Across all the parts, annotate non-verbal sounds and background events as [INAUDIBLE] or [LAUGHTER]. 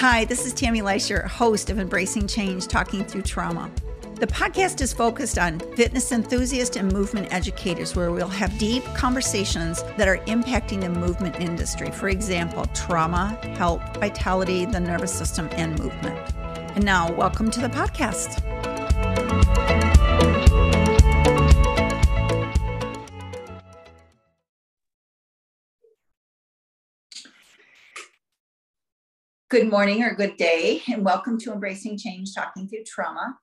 Hi, this is Tammy Leisher, host of Embracing Change Talking Through Trauma. The podcast is focused on fitness enthusiasts and movement educators, where we'll have deep conversations that are impacting the movement industry. For example, trauma, health, vitality, the nervous system, and movement. And now, welcome to the podcast. Good morning or good day, and welcome to Embracing Change Talking Through Trauma.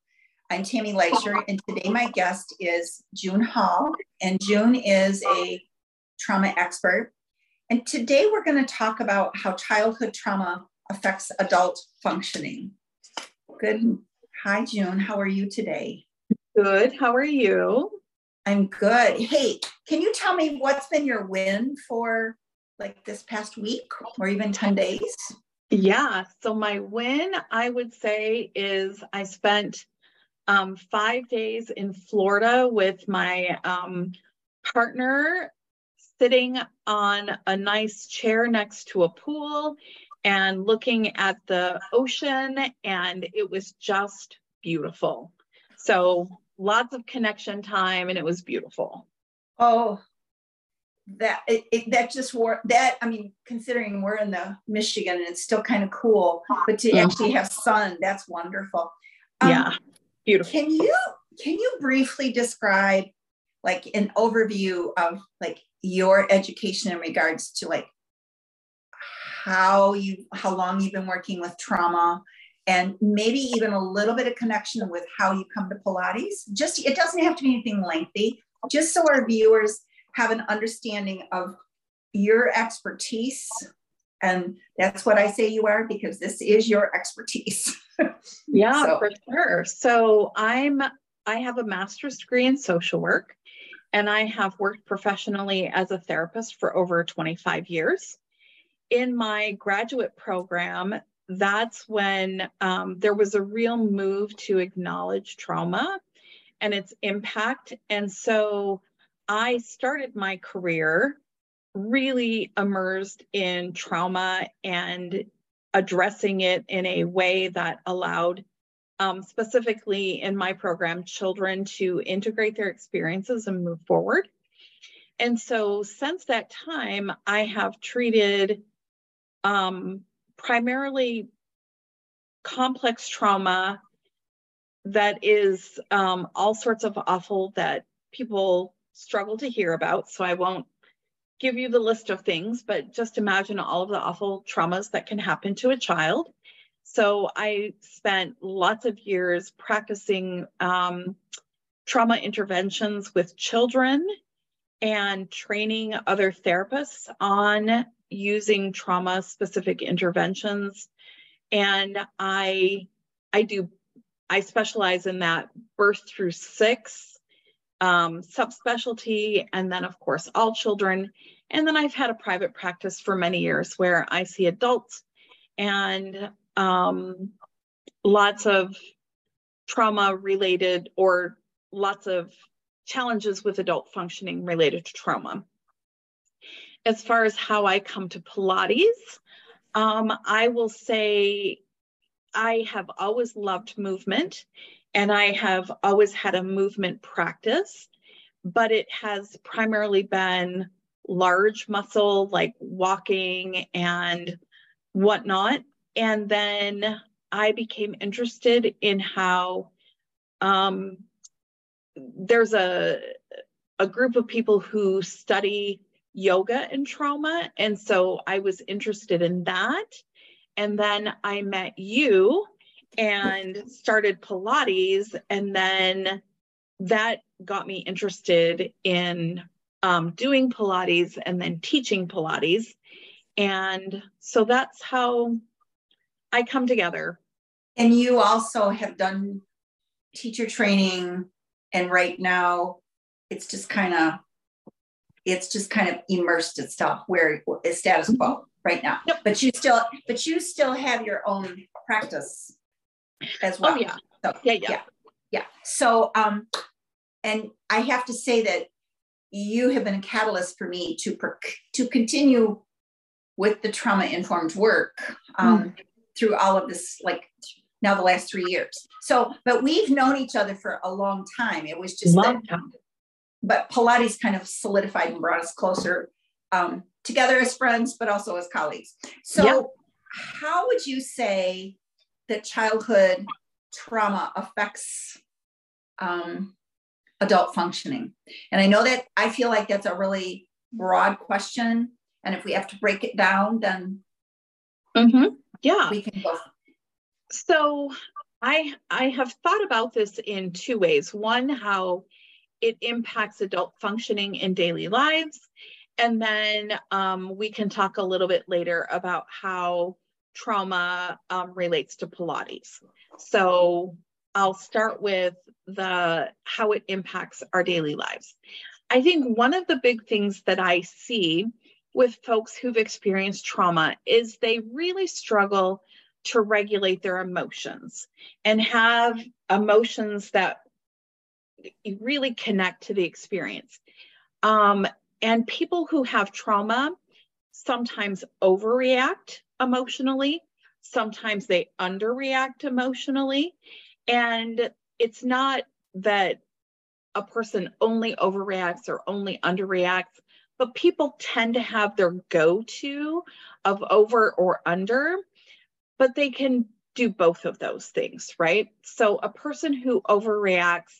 I'm Tammy Leisure, and today my guest is June Hall, and June is a trauma expert. And today we're going to talk about how childhood trauma affects adult functioning. Good. Hi, June. How are you today? Good. How are you? I'm good. Hey, can you tell me what's been your win for like this past week or even 10 days? Yeah. So my win, I would say, is I spent um, five days in Florida with my um, partner sitting on a nice chair next to a pool and looking at the ocean, and it was just beautiful. So lots of connection time, and it was beautiful. Oh, that it, it, that just wore that i mean considering we're in the michigan and it's still kind of cool but to actually have sun that's wonderful. Um, yeah. Beautiful. can you can you briefly describe like an overview of like your education in regards to like how you how long you've been working with trauma and maybe even a little bit of connection with how you come to pilates? Just it doesn't have to be anything lengthy just so our viewers have an understanding of your expertise. And that's what I say you are because this is your expertise. [LAUGHS] yeah, so. for sure. So I'm I have a master's degree in social work and I have worked professionally as a therapist for over 25 years. In my graduate program, that's when um, there was a real move to acknowledge trauma and its impact. And so I started my career really immersed in trauma and addressing it in a way that allowed, um, specifically in my program, children to integrate their experiences and move forward. And so, since that time, I have treated um, primarily complex trauma that is um, all sorts of awful that people struggle to hear about. So I won't give you the list of things, but just imagine all of the awful traumas that can happen to a child. So I spent lots of years practicing um, trauma interventions with children and training other therapists on using trauma specific interventions. And I I do I specialize in that birth through six um, subspecialty, and then, of course, all children. And then I've had a private practice for many years where I see adults and um, lots of trauma related or lots of challenges with adult functioning related to trauma. As far as how I come to Pilates, um, I will say I have always loved movement and I have always had a movement practice, but it has primarily been large muscle, like walking and whatnot. And then I became interested in how um, there's a, a group of people who study yoga and trauma. And so I was interested in that. And then I met you and started Pilates. And then that got me interested in um, doing Pilates and then teaching Pilates. And so that's how I come together. And you also have done teacher training, and right now it's just kind of it's just kind of immersed itself where it's status quo right now. Yep. But you still but you still have your own practice as oh, well. Oh yeah. So, yeah, yeah. Yeah. Yeah. So um and I have to say that you have been a catalyst for me to per- to continue with the trauma informed work um, mm. through all of this, like now the last three years. So, but we've known each other for a long time. It was just long that, time. But Pilates kind of solidified and brought us closer um, together as friends, but also as colleagues. So, how would you say that childhood trauma affects um, adult functioning? And I know that I feel like that's a really broad question. And if we have to break it down, then mm-hmm. yeah, we can go. So I I have thought about this in two ways. One, how it impacts adult functioning in daily lives, and then um, we can talk a little bit later about how trauma um, relates to Pilates. So I'll start with the how it impacts our daily lives. I think one of the big things that I see with folks who've experienced trauma is they really struggle to regulate their emotions and have emotions that really connect to the experience. Um, and people who have trauma sometimes overreact emotionally, sometimes they underreact emotionally. And it's not that a person only overreacts or only underreacts, but people tend to have their go to of over or under, but they can do both of those things, right? So a person who overreacts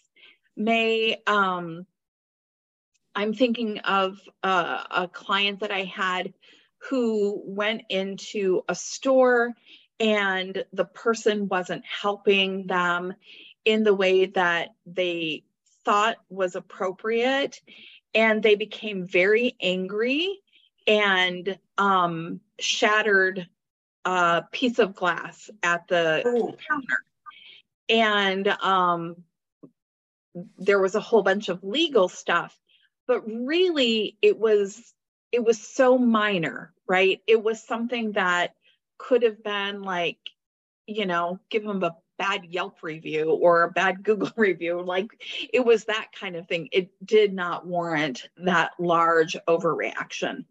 may, um, I'm thinking of uh, a client that I had who went into a store and the person wasn't helping them in the way that they thought was appropriate and they became very angry and um, shattered a piece of glass at the Ooh. counter and um, there was a whole bunch of legal stuff but really it was it was so minor right? It was something that could have been like you know give him a bad yelp review or a bad [LAUGHS] google review. Like it was that kind of thing. It did not warrant that large overreaction.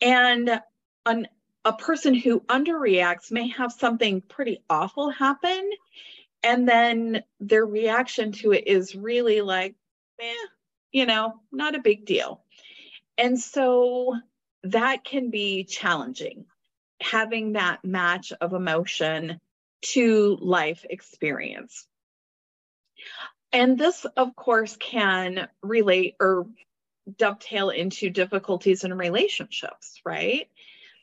And an, a person who underreacts may have something pretty awful happen and then their reaction to it is really like eh, you know, not a big deal. And so that can be challenging, having that match of emotion to life experience. And this, of course, can relate or dovetail into difficulties in relationships, right?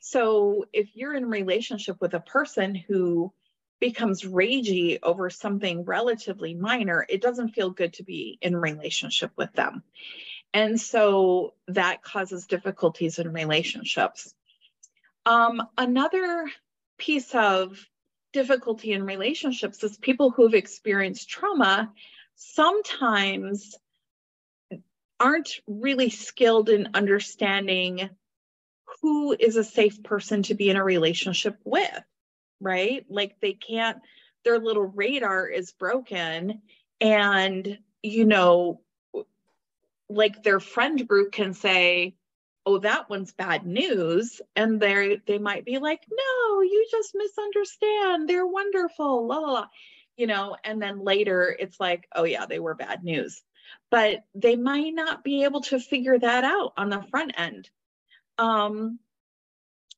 So if you're in relationship with a person who becomes ragey over something relatively minor, it doesn't feel good to be in relationship with them. And so that causes difficulties in relationships. Um, another piece of difficulty in relationships is people who've experienced trauma sometimes aren't really skilled in understanding who is a safe person to be in a relationship with right? Like they can't, their little radar is broken. And, you know, like their friend group can say, oh, that one's bad news. And they they might be like, no, you just misunderstand. They're wonderful, la la la. You know, and then later it's like, oh yeah, they were bad news. But they might not be able to figure that out on the front end. Um,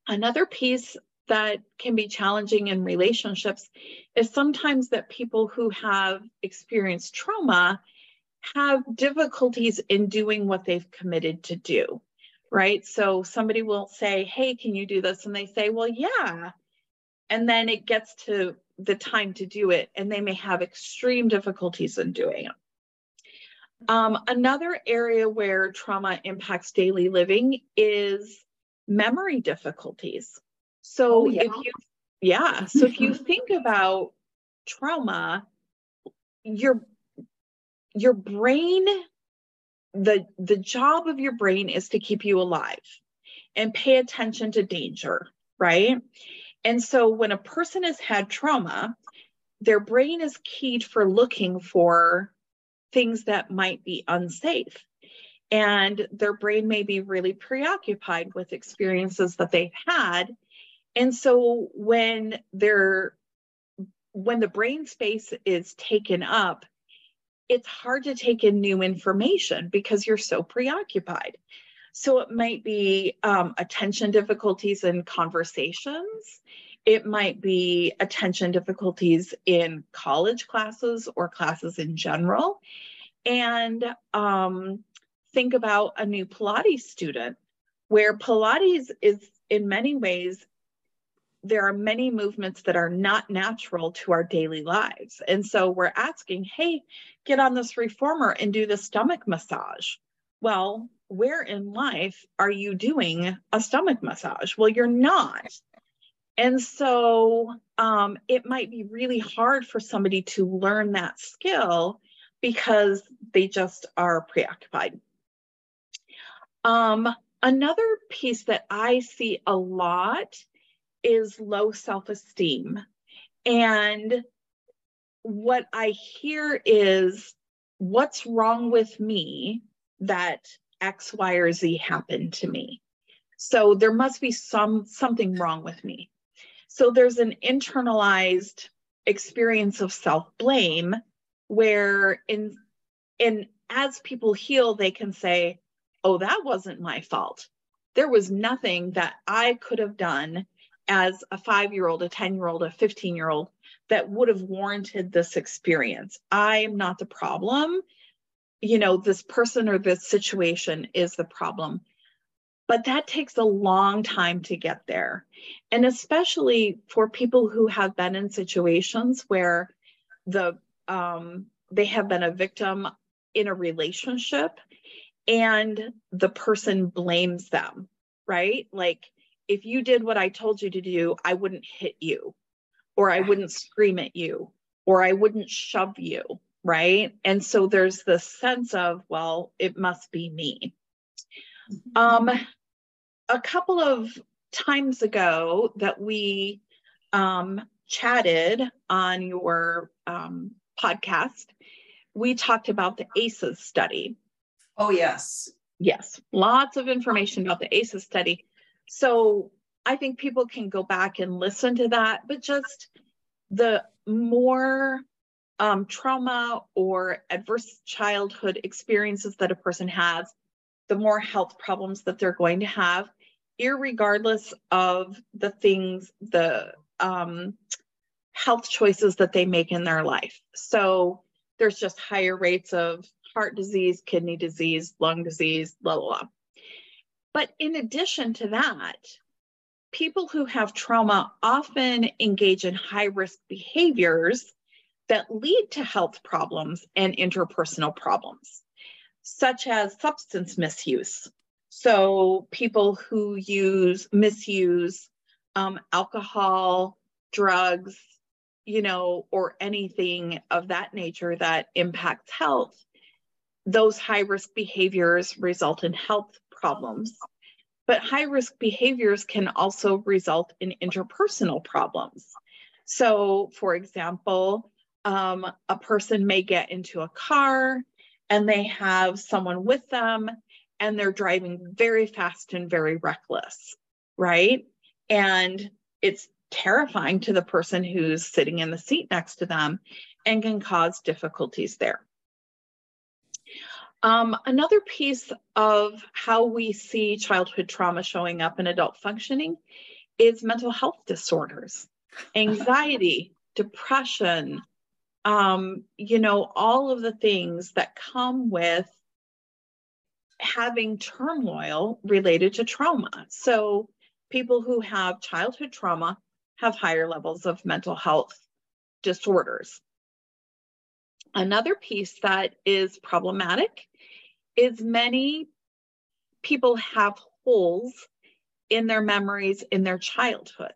another piece that can be challenging in relationships is sometimes that people who have experienced trauma have difficulties in doing what they've committed to do, right? So somebody will say, Hey, can you do this? And they say, Well, yeah. And then it gets to the time to do it, and they may have extreme difficulties in doing it. Um, another area where trauma impacts daily living is memory difficulties. So oh, yeah. if you yeah, so if you think about trauma, your your brain the the job of your brain is to keep you alive and pay attention to danger, right? And so when a person has had trauma, their brain is keyed for looking for things that might be unsafe. And their brain may be really preoccupied with experiences that they've had And so when they're when the brain space is taken up, it's hard to take in new information because you're so preoccupied. So it might be um, attention difficulties in conversations. It might be attention difficulties in college classes or classes in general. And um, think about a new Pilates student where Pilates is in many ways there are many movements that are not natural to our daily lives. And so we're asking, hey, get on this reformer and do the stomach massage. Well, where in life are you doing a stomach massage? Well, you're not. And so um, it might be really hard for somebody to learn that skill because they just are preoccupied. Um, another piece that I see a lot is low self esteem. And what I hear is, what's wrong with me that X, Y, or Z happened to me? So there must be some something wrong with me. So there's an internalized experience of self-blame where in in as people heal, they can say, oh, that wasn't my fault. There was nothing that I could have done as a five year old, a 10 year old, a 15 year old that would have warranted this experience. I'm not the problem. You know, this person or this situation is the problem. But that takes a long time to get there. And especially for people who have been in situations where the um, they have been a victim in a relationship and the person blames them, right? Like if you did what I told you to do, I wouldn't hit you, or I wouldn't scream at you, or I wouldn't shove you, right? And so there's this sense of, well, it must be me. Mm-hmm. Um, a couple of times ago that we um, chatted on your um, podcast, we talked about the ACEs study. Oh, yes. Yes, lots of information about the ACEs study. So I think people can go back and listen to that, but just the more um, trauma or adverse childhood experiences that a person has, the more health problems that they're going to have, regardless of the things, the um, health choices that they make in their life. So there's just higher rates of heart disease, kidney disease, lung disease, blah, blah, blah. But in addition to that, people who have trauma often engage in high risk behaviors that lead to health problems and interpersonal problems, such as substance misuse. So, people who use, misuse um, alcohol, drugs, you know, or anything of that nature that impacts health, those high risk behaviors result in health problems. But high risk behaviors can also result in interpersonal problems. So, for example, um, a person may get into a car and they have someone with them and they're driving very fast and very reckless, right? And it's terrifying to the person who's sitting in the seat next to them and can cause difficulties there. Um, another piece of how we see childhood trauma showing up in adult functioning is mental health disorders, [LAUGHS] anxiety, depression, um, you know, all of the things that come with having turmoil related to trauma. So, people who have childhood trauma have higher levels of mental health disorders. Another piece that is problematic is many people have holes in their memories in their childhood,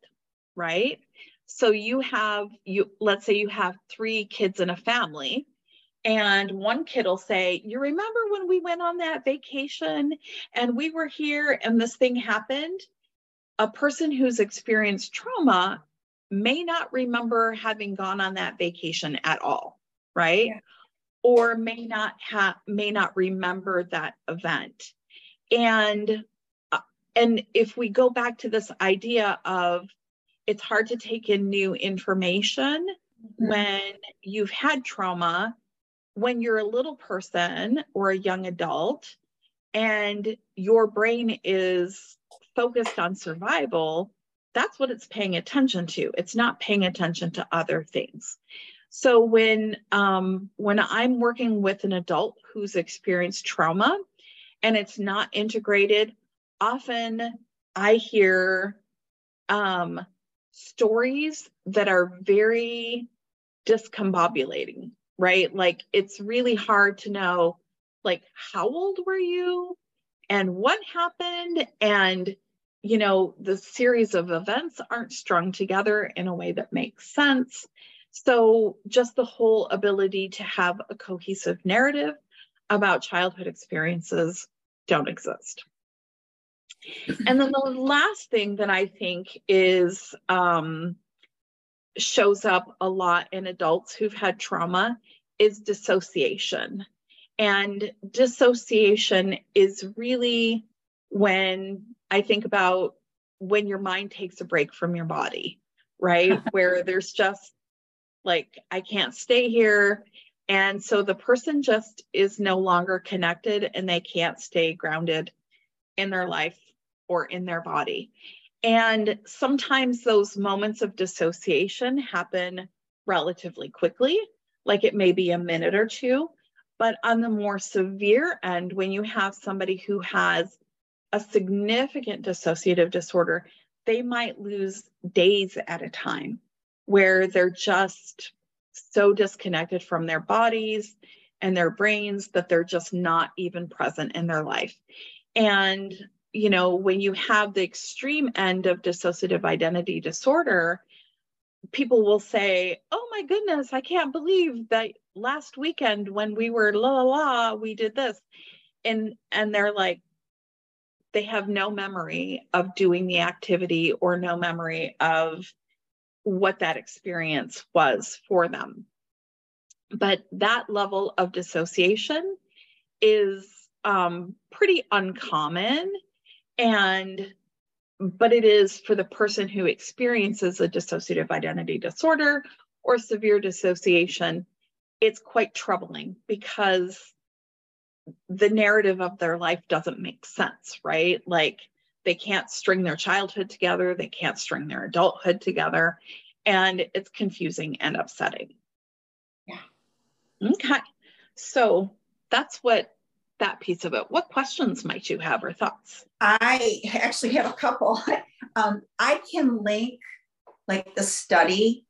right? So you have you let's say you have 3 kids in a family and one kid will say, "You remember when we went on that vacation and we were here and this thing happened?" A person who's experienced trauma may not remember having gone on that vacation at all, right? Yeah or may not have may not remember that event and uh, and if we go back to this idea of it's hard to take in new information mm-hmm. when you've had trauma when you're a little person or a young adult and your brain is focused on survival, that's what it's paying attention to. It's not paying attention to other things. So when um, when I'm working with an adult who's experienced trauma and it's not integrated, often I hear um, stories that are very discombobulating, right? Like it's really hard to know, like how old were you, and what happened, and you know, the series of events aren't strung together in a way that makes sense. So, just the whole ability to have a cohesive narrative about childhood experiences don't exist. And then the last thing that I think is um, shows up a lot in adults who've had trauma is dissociation. And dissociation is really when I think about when your mind takes a break from your body, right? [LAUGHS] Where there's just like, I can't stay here. And so the person just is no longer connected and they can't stay grounded in their life or in their body. And sometimes those moments of dissociation happen relatively quickly, like it may be a minute or two. But on the more severe end, when you have somebody who has a significant dissociative disorder, they might lose days at a time where they're just so disconnected from their bodies and their brains that they're just not even present in their life. And, you know, when you have the extreme end of dissociative identity disorder, people will say, Oh my goodness, I can't believe that last weekend when we were la la la, we did this. And and they're like, they have no memory of doing the activity or no memory of what that experience was for them. But that level of dissociation is um, pretty uncommon. And but it is for the person who experiences a dissociative identity disorder or severe dissociation, it's quite troubling because the narrative of their life doesn't make sense, right? Like they can't string their childhood together, they can't string their adulthood together, and it's confusing and upsetting. Yeah. Okay. So that's what that piece of it. What questions might you have or thoughts? I actually have a couple. [LAUGHS] Um, I can link like the study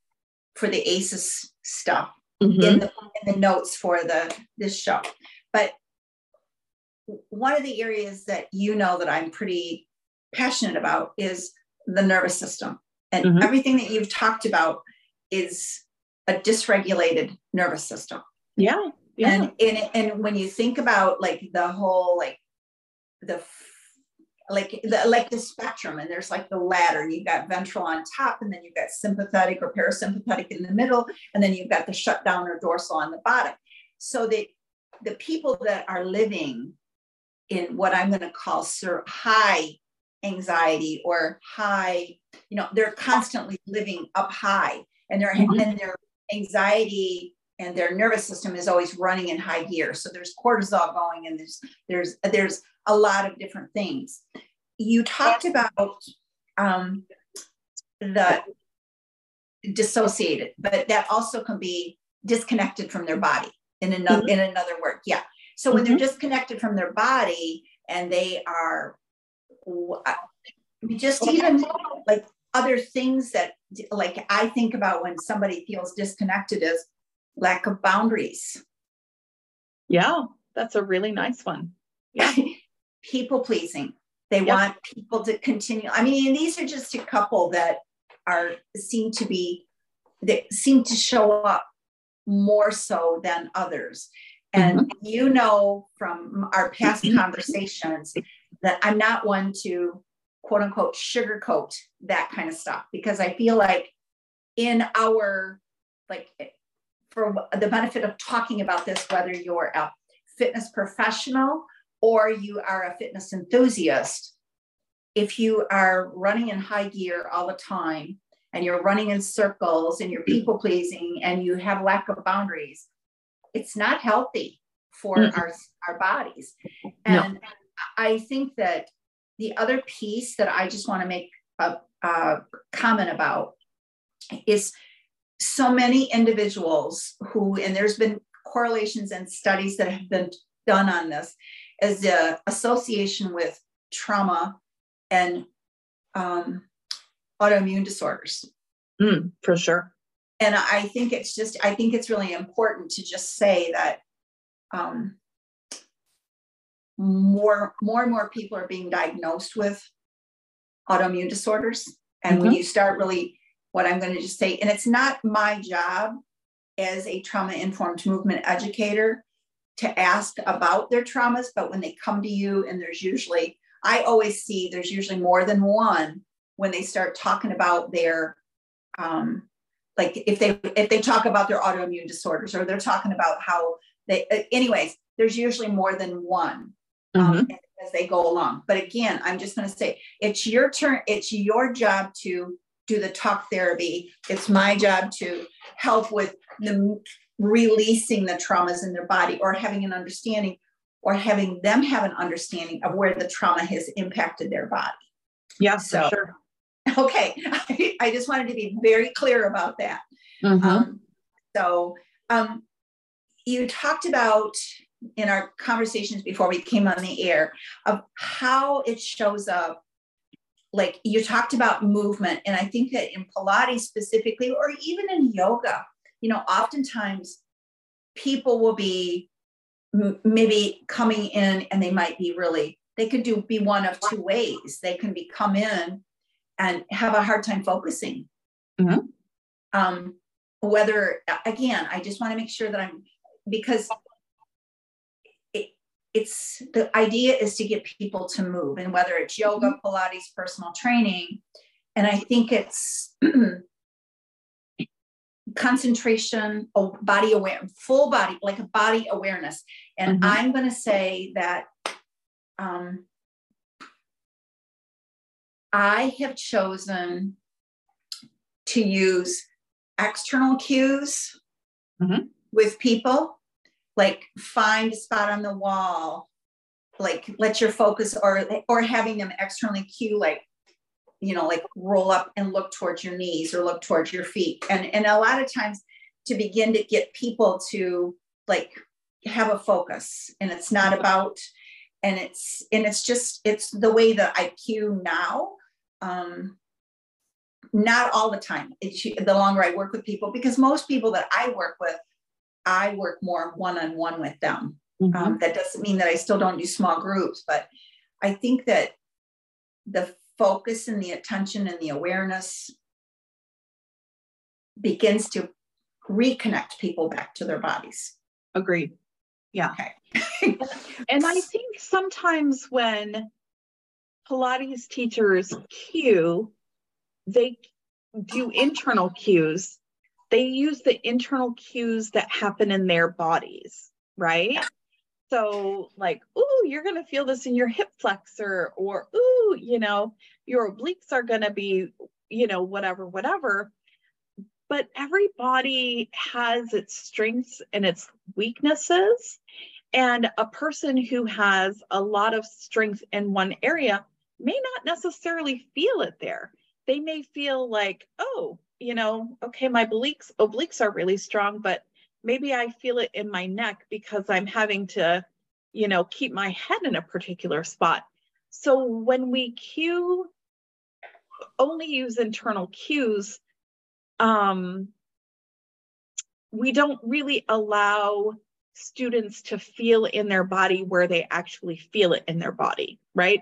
for the ACEs stuff mm-hmm. in, the, in the notes for the this show. But one of the areas that you know that I'm pretty passionate about is the nervous system. And mm-hmm. everything that you've talked about is a dysregulated nervous system. Yeah. yeah. And, and and when you think about like the whole like the like the like the spectrum and there's like the ladder you've got ventral on top and then you've got sympathetic or parasympathetic in the middle and then you've got the shutdown or dorsal on the bottom so that the people that are living in what I'm going to call sir, high anxiety or high, you know, they're constantly living up high and their mm-hmm. and their anxiety and their nervous system is always running in high gear. So there's cortisol going and there's there's there's a lot of different things. You talked about um, the dissociated, but that also can be disconnected from their body in another mm-hmm. in another word. Yeah. So when mm-hmm. they're disconnected from their body and they are just even like other things that like I think about when somebody feels disconnected is lack of boundaries. Yeah, that's a really nice one. Yeah. [LAUGHS] people pleasing. They want people to continue. I mean, these are just a couple that are seem to be that seem to show up more so than others. And mm-hmm. you know from our past [CLEARS THROAT] conversations that I'm not one to quote unquote sugarcoat that kind of stuff because I feel like in our like for the benefit of talking about this, whether you're a fitness professional or you are a fitness enthusiast, if you are running in high gear all the time and you're running in circles and you're people pleasing and you have lack of boundaries, it's not healthy for mm-hmm. our, our bodies. And no. I think that the other piece that I just want to make a, a comment about is so many individuals who, and there's been correlations and studies that have been done on this, as the association with trauma and um, autoimmune disorders. Mm, for sure. And I think it's just, I think it's really important to just say that um, more, more and more people are being diagnosed with autoimmune disorders. And mm-hmm. when you start really, what I'm going to just say, and it's not my job as a trauma informed movement educator to ask about their traumas, but when they come to you, and there's usually, I always see there's usually more than one when they start talking about their um, like if they if they talk about their autoimmune disorders or they're talking about how they uh, anyways there's usually more than one um, mm-hmm. as they go along but again i'm just going to say it's your turn it's your job to do the talk therapy it's my job to help with the releasing the traumas in their body or having an understanding or having them have an understanding of where the trauma has impacted their body yeah so sure. [LAUGHS] Okay, I, [LAUGHS] I, just wanted to be very clear about that. Mm-hmm. Um, so, um, you talked about in our conversations before we came on the air of how it shows up. Like you talked about movement, and I think that in Pilates specifically, or even in yoga, you know, oftentimes people will be m- maybe coming in and they might be really they could do be one of two ways they can be come in and have a hard time focusing. Mm-hmm. Um, whether, again, I just want to make sure that I'm, because it's the idea is to get people to move, and whether it's yoga, mm-hmm. Pilates, personal training, and I think it's [CLEARS THROAT] concentration, body aware, full body, like a body awareness. And mm-hmm. I'm going to say that um, I have chosen to use external cues mm-hmm. with people, like find a spot on the wall, like let your focus, or or having them externally cue, like you know, like roll up and look towards your knees or look towards your feet, and and a lot of times to begin to get people to like have a focus, and it's not about and it's and it's just it's the way that I cue now um, not all the time. It's the longer I work with people, because most people that I work with, I work more one on one with them. Mm-hmm. Um, that doesn't mean that I still don't do small groups, but I think that the focus and the attention and the awareness begins to reconnect people back to their bodies. Agreed. Yeah. Okay. [LAUGHS] and I think sometimes when Pilates teachers cue, they do internal cues. They use the internal cues that happen in their bodies, right? So, like, ooh, you're going to feel this in your hip flexor, or ooh, you know, your obliques are going to be, you know, whatever, whatever. But every body has its strengths and its weaknesses. And a person who has a lot of strength in one area may not necessarily feel it there. They may feel like, oh, you know, okay, my obliques obliques are really strong, but maybe I feel it in my neck because I'm having to, you know, keep my head in a particular spot. So when we cue, only use internal cues, um, we don't really allow students to feel in their body where they actually feel it in their body, right?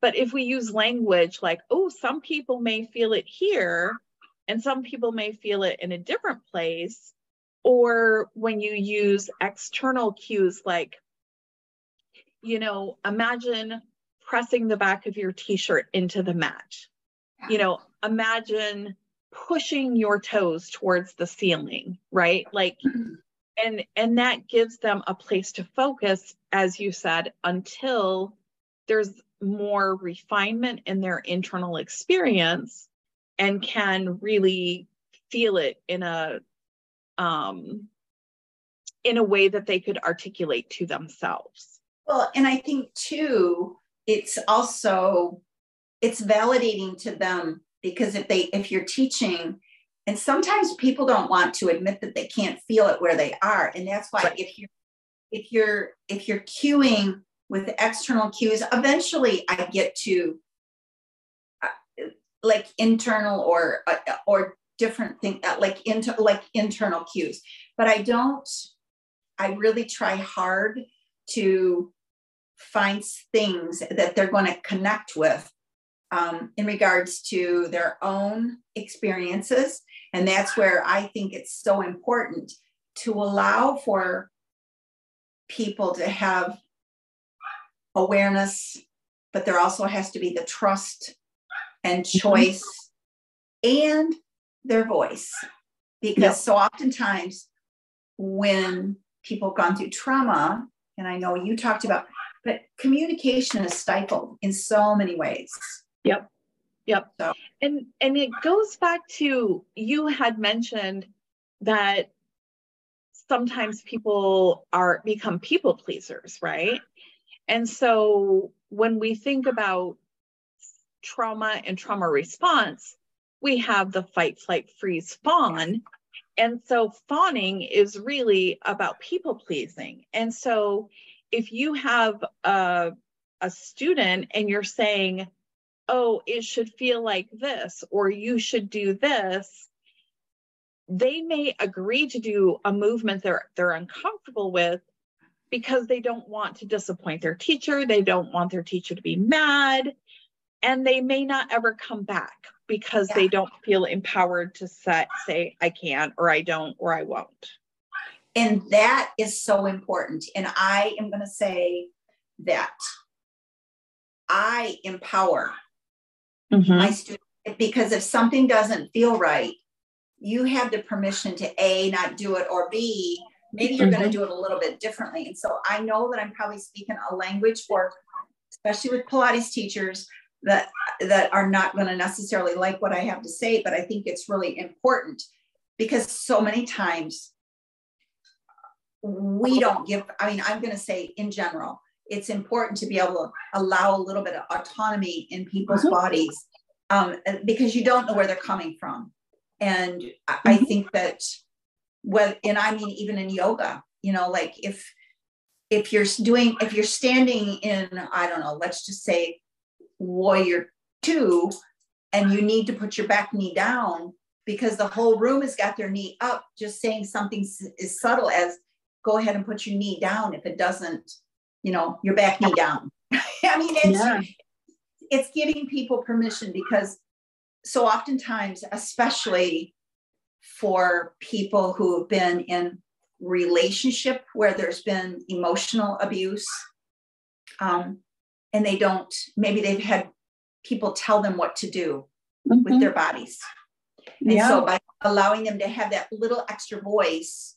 But if we use language like, oh, some people may feel it here and some people may feel it in a different place, or when you use external cues like, you know, imagine pressing the back of your t shirt into the mat. You know, imagine pushing your toes towards the ceiling, right? Like, mm-hmm. and and that gives them a place to focus as you said until there's more refinement in their internal experience and can really feel it in a um, in a way that they could articulate to themselves. Well, and I think too, it's also it's validating to them because if they if you're teaching and sometimes people don't want to admit that they can't feel it where they are and that's why right. if you're if you're if you're cueing with external cues eventually i get to like internal or uh, or different thing uh, like into like internal cues but i don't i really try hard to find things that they're going to connect with um, in regards to their own experiences. And that's where I think it's so important to allow for people to have awareness, but there also has to be the trust and mm-hmm. choice mm-hmm. and their voice. Because yep. so oftentimes when people have gone through trauma, and I know you talked about, but communication is stifled in so many ways. Yep. Yep. So. And and it goes back to you had mentioned that sometimes people are become people pleasers, right? And so when we think about trauma and trauma response, we have the fight, flight, freeze, fawn. And so fawning is really about people pleasing. And so if you have a, a student and you're saying, oh, it should feel like this, or you should do this, they may agree to do a movement they're they're uncomfortable with because they don't want to disappoint their teacher, they don't want their teacher to be mad, and they may not ever come back because yeah. they don't feel empowered to set, say I can't or I don't or I won't. And that is so important. And I am going to say that I empower mm-hmm. my student because if something doesn't feel right, you have the permission to A, not do it, or B, maybe you're mm-hmm. going to do it a little bit differently. And so I know that I'm probably speaking a language for, especially with Pilates teachers, that that are not going to necessarily like what I have to say, but I think it's really important because so many times we don't give, I mean, I'm going to say in general, it's important to be able to allow a little bit of autonomy in people's mm-hmm. bodies um, because you don't know where they're coming from. And I, I mm-hmm. think that what, and I mean, even in yoga, you know, like if, if you're doing, if you're standing in, I don't know, let's just say warrior two, and you need to put your back knee down because the whole room has got their knee up, just saying something as subtle as go ahead and put your knee down if it doesn't you know, your back knee down. [LAUGHS] I mean, it's yeah. it's giving people permission because so oftentimes, especially for people who have been in relationship where there's been emotional abuse, um, and they don't, maybe they've had people tell them what to do mm-hmm. with their bodies. And yeah. so by allowing them to have that little extra voice,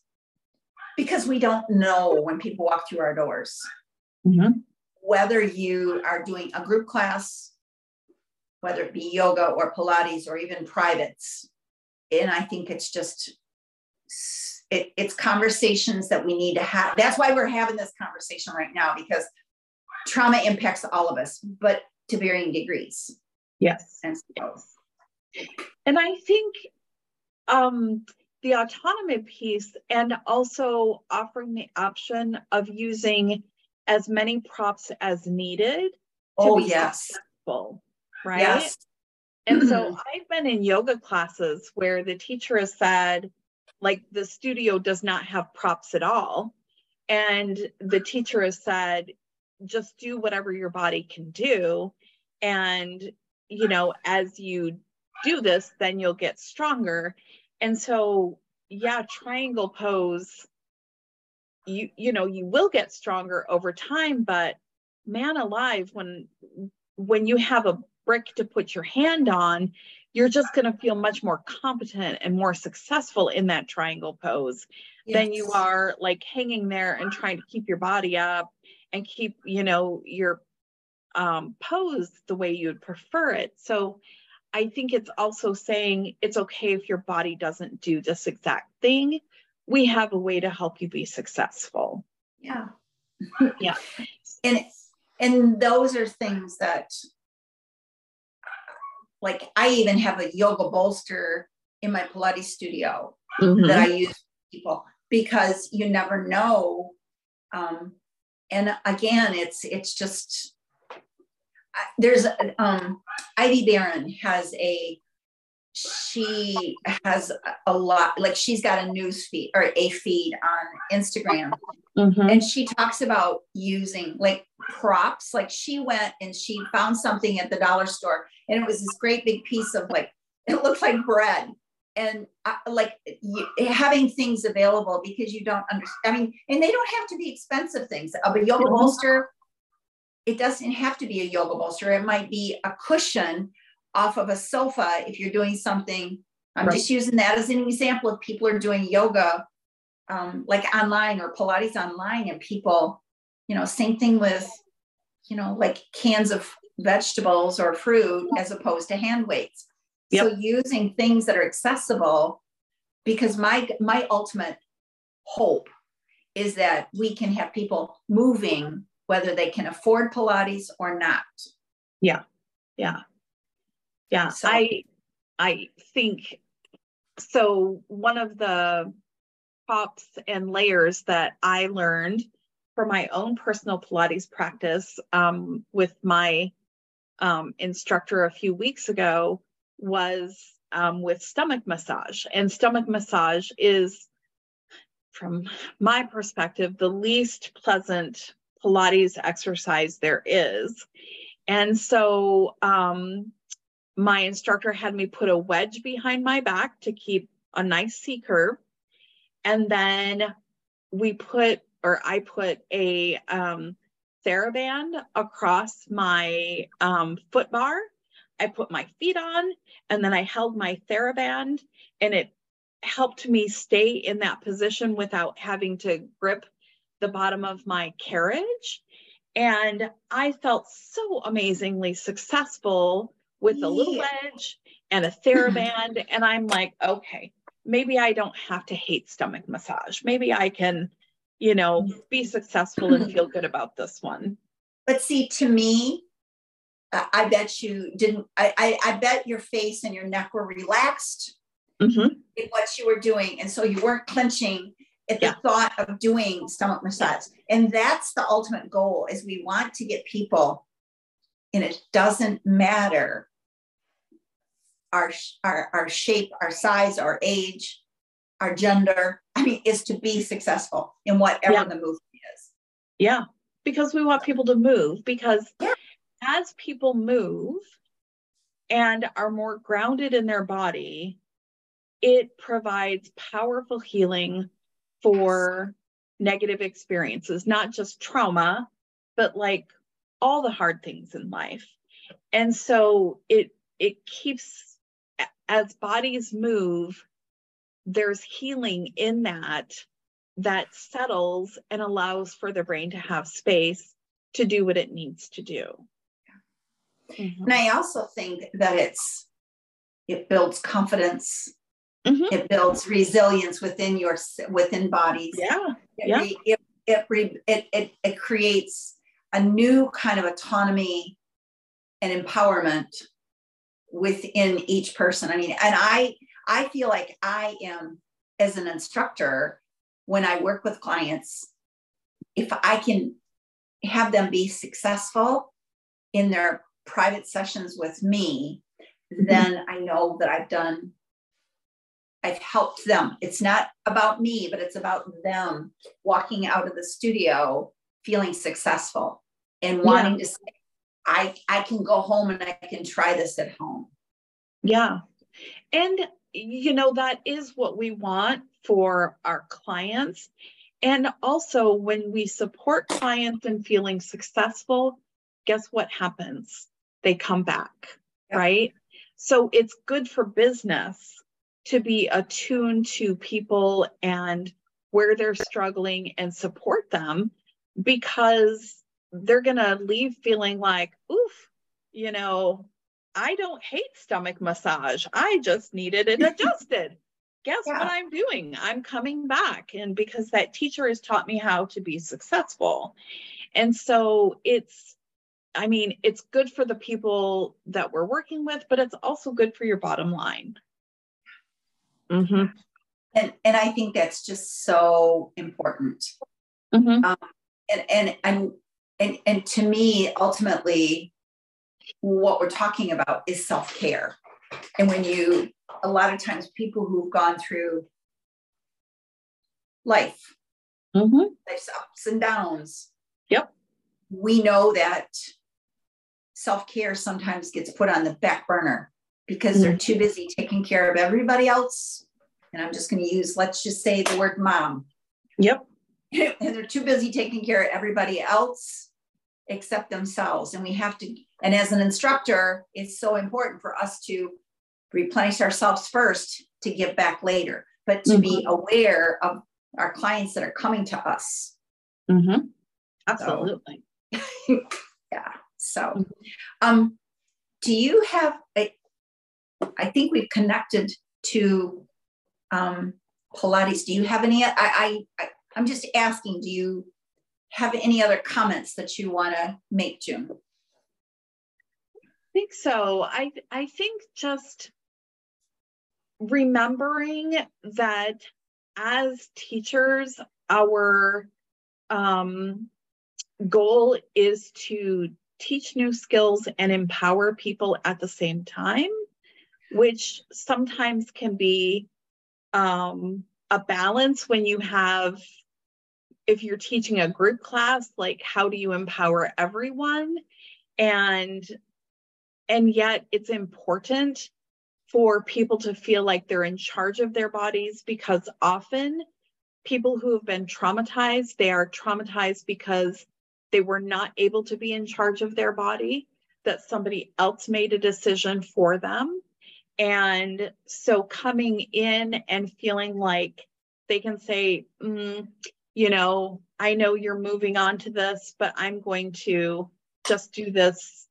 because we don't know when people walk through our doors. Mm-hmm. Whether you are doing a group class, whether it be yoga or Pilates or even privates. And I think it's just, it, it's conversations that we need to have. That's why we're having this conversation right now because trauma impacts all of us, but to varying degrees. Yes. And, so. and I think um, the autonomy piece and also offering the option of using as many props as needed to oh, be yes. successful, right? Yes. And so [CLEARS THROAT] I've been in yoga classes where the teacher has said, like, the studio does not have props at all. And the teacher has said, just do whatever your body can do. And, you know, as you do this, then you'll get stronger. And so, yeah, triangle pose you you know you will get stronger over time but man alive when when you have a brick to put your hand on you're just going to feel much more competent and more successful in that triangle pose yes. than you are like hanging there and trying to keep your body up and keep you know your um, pose the way you would prefer it so I think it's also saying it's okay if your body doesn't do this exact thing. We have a way to help you be successful. Yeah. yeah. And and those are things that like I even have a yoga bolster in my Pilates studio mm-hmm. that I use people because you never know. Um, and again, it's it's just there's um, Ivy Baron has a she has a lot like she's got a news feed or a feed on Instagram. Mm-hmm. and she talks about using like props. Like she went and she found something at the dollar store and it was this great big piece of like it looked like bread and uh, like you, having things available because you don't understand i mean and they don't have to be expensive things a yoga mm-hmm. bolster it doesn't have to be a yoga bolster it might be a cushion off of a sofa if you're doing something i'm right. just using that as an example if people are doing yoga um, like online or pilates online and people you know same thing with you know like cans of vegetables or fruit as opposed to hand weights yep. so using things that are accessible because my my ultimate hope is that we can have people moving whether they can afford pilates or not. Yeah. Yeah. Yeah. So, i i think so one of the props and layers that i learned for my own personal pilates practice um, with my um, instructor a few weeks ago was um, with stomach massage and stomach massage is from my perspective the least pleasant pilates exercise there is and so um, my instructor had me put a wedge behind my back to keep a nice C curve. And then we put, or I put a um, TheraBand across my um, foot bar. I put my feet on and then I held my TheraBand and it helped me stay in that position without having to grip the bottom of my carriage. And I felt so amazingly successful with a little wedge and a TheraBand. and I'm like, okay, maybe I don't have to hate stomach massage. Maybe I can, you know, be successful and feel good about this one. But see, to me, I bet you didn't, I, I, I bet your face and your neck were relaxed mm-hmm. in what you were doing. And so you weren't clenching at the yeah. thought of doing stomach massage. And that's the ultimate goal is we want to get people, and it doesn't matter our, our, our shape, our size, our age, our gender. I mean, is to be successful in whatever yeah. the movement is. Yeah, because we want people to move. Because yeah. As people move and are more grounded in their body, it provides powerful healing for negative experiences, not just trauma, but like all the hard things in life. And so it it keeps as bodies move, there's healing in that that settles and allows for the brain to have space to do what it needs to do. Mm-hmm. And I also think that it's it builds confidence. Mm-hmm. It builds resilience within your within bodies. Yeah, it, yeah. It, it, it, it, it creates a new kind of autonomy and empowerment within each person. I mean, and I I feel like I am as an instructor when I work with clients, if I can have them be successful in their private sessions with me, mm-hmm. then I know that I've done I've helped them. It's not about me, but it's about them walking out of the studio feeling successful and wanting yeah. to say, I, I can go home and I can try this at home. Yeah. And, you know, that is what we want for our clients. And also, when we support clients in feeling successful, guess what happens? They come back, yeah. right? So it's good for business to be attuned to people and where they're struggling and support them because they're going to leave feeling like, oof, you know, I don't hate stomach massage. I just needed it [LAUGHS] adjusted. Guess yeah. what I'm doing? I'm coming back. And because that teacher has taught me how to be successful. And so it's, I mean, it's good for the people that we're working with, but it's also good for your bottom line. Mm-hmm. And, and I think that's just so important. Mm-hmm. Um, and, and, and, and, and to me, ultimately, what we're talking about is self care. And when you, a lot of times, people who've gone through life, mm-hmm. life's ups and downs. Yep. We know that self care sometimes gets put on the back burner because they're too busy taking care of everybody else. And I'm just going to use, let's just say the word mom. Yep. [LAUGHS] and they're too busy taking care of everybody else except themselves. And we have to, and as an instructor, it's so important for us to replenish ourselves first to give back later, but to mm-hmm. be aware of our clients that are coming to us. Mm-hmm. Absolutely. So, [LAUGHS] yeah. So, mm-hmm. um, do you have a, I think we've connected to um, Pilates. Do you have any? I, I, I I'm just asking. Do you have any other comments that you want to make, June? I think so. I I think just remembering that as teachers, our um, goal is to teach new skills and empower people at the same time, which sometimes can be um, a balance when you have if you're teaching a group class like how do you empower everyone? And and yet it's important for people to feel like they're in charge of their bodies because often people who have been traumatized they are traumatized because they were not able to be in charge of their body that somebody else made a decision for them and so coming in and feeling like they can say mm, you know, I know you're moving on to this, but I'm going to just do this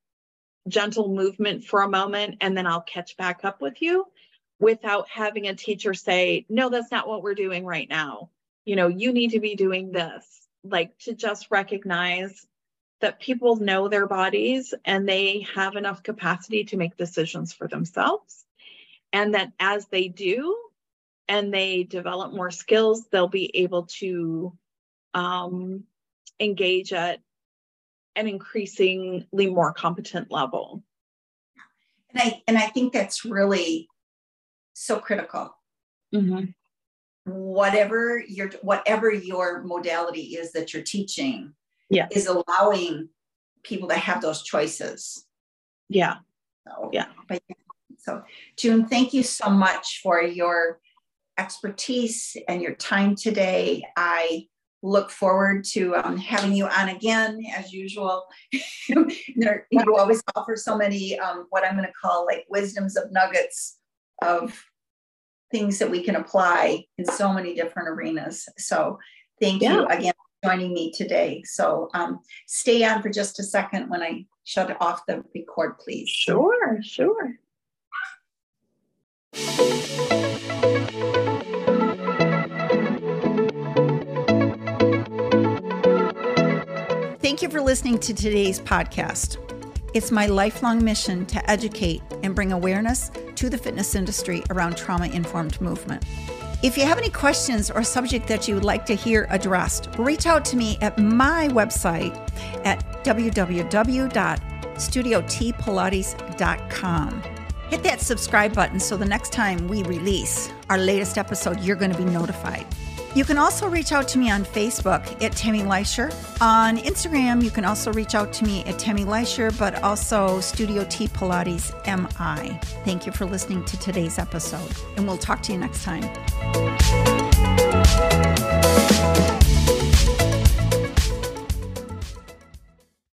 gentle movement for a moment and then I'll catch back up with you without having a teacher say, no, that's not what we're doing right now. You know, you need to be doing this. Like to just recognize that people know their bodies and they have enough capacity to make decisions for themselves. And that as they do, and they develop more skills, they'll be able to um, engage at an increasingly more competent level. And I and I think that's really so critical. Mm-hmm. Whatever your whatever your modality is that you're teaching, yeah, is allowing people to have those choices. Yeah. So, yeah. So, June, thank you so much for your expertise and your time today. I look forward to um, having you on again as usual. [LAUGHS] there, you always offer so many um, what I'm going to call like wisdoms of nuggets of things that we can apply in so many different arenas. So thank yeah. you again for joining me today. So um, stay on for just a second when I shut off the record, please. Sure, sure. Thank you for listening to today's podcast. It's my lifelong mission to educate and bring awareness to the fitness industry around trauma informed movement. If you have any questions or subject that you would like to hear addressed, reach out to me at my website at www.studiotpilates.com. Hit that subscribe button so the next time we release our latest episode, you're going to be notified. You can also reach out to me on Facebook at Tammy Leisure. On Instagram, you can also reach out to me at Tammy Leisure, but also Studio T Pilates MI. Thank you for listening to today's episode, and we'll talk to you next time.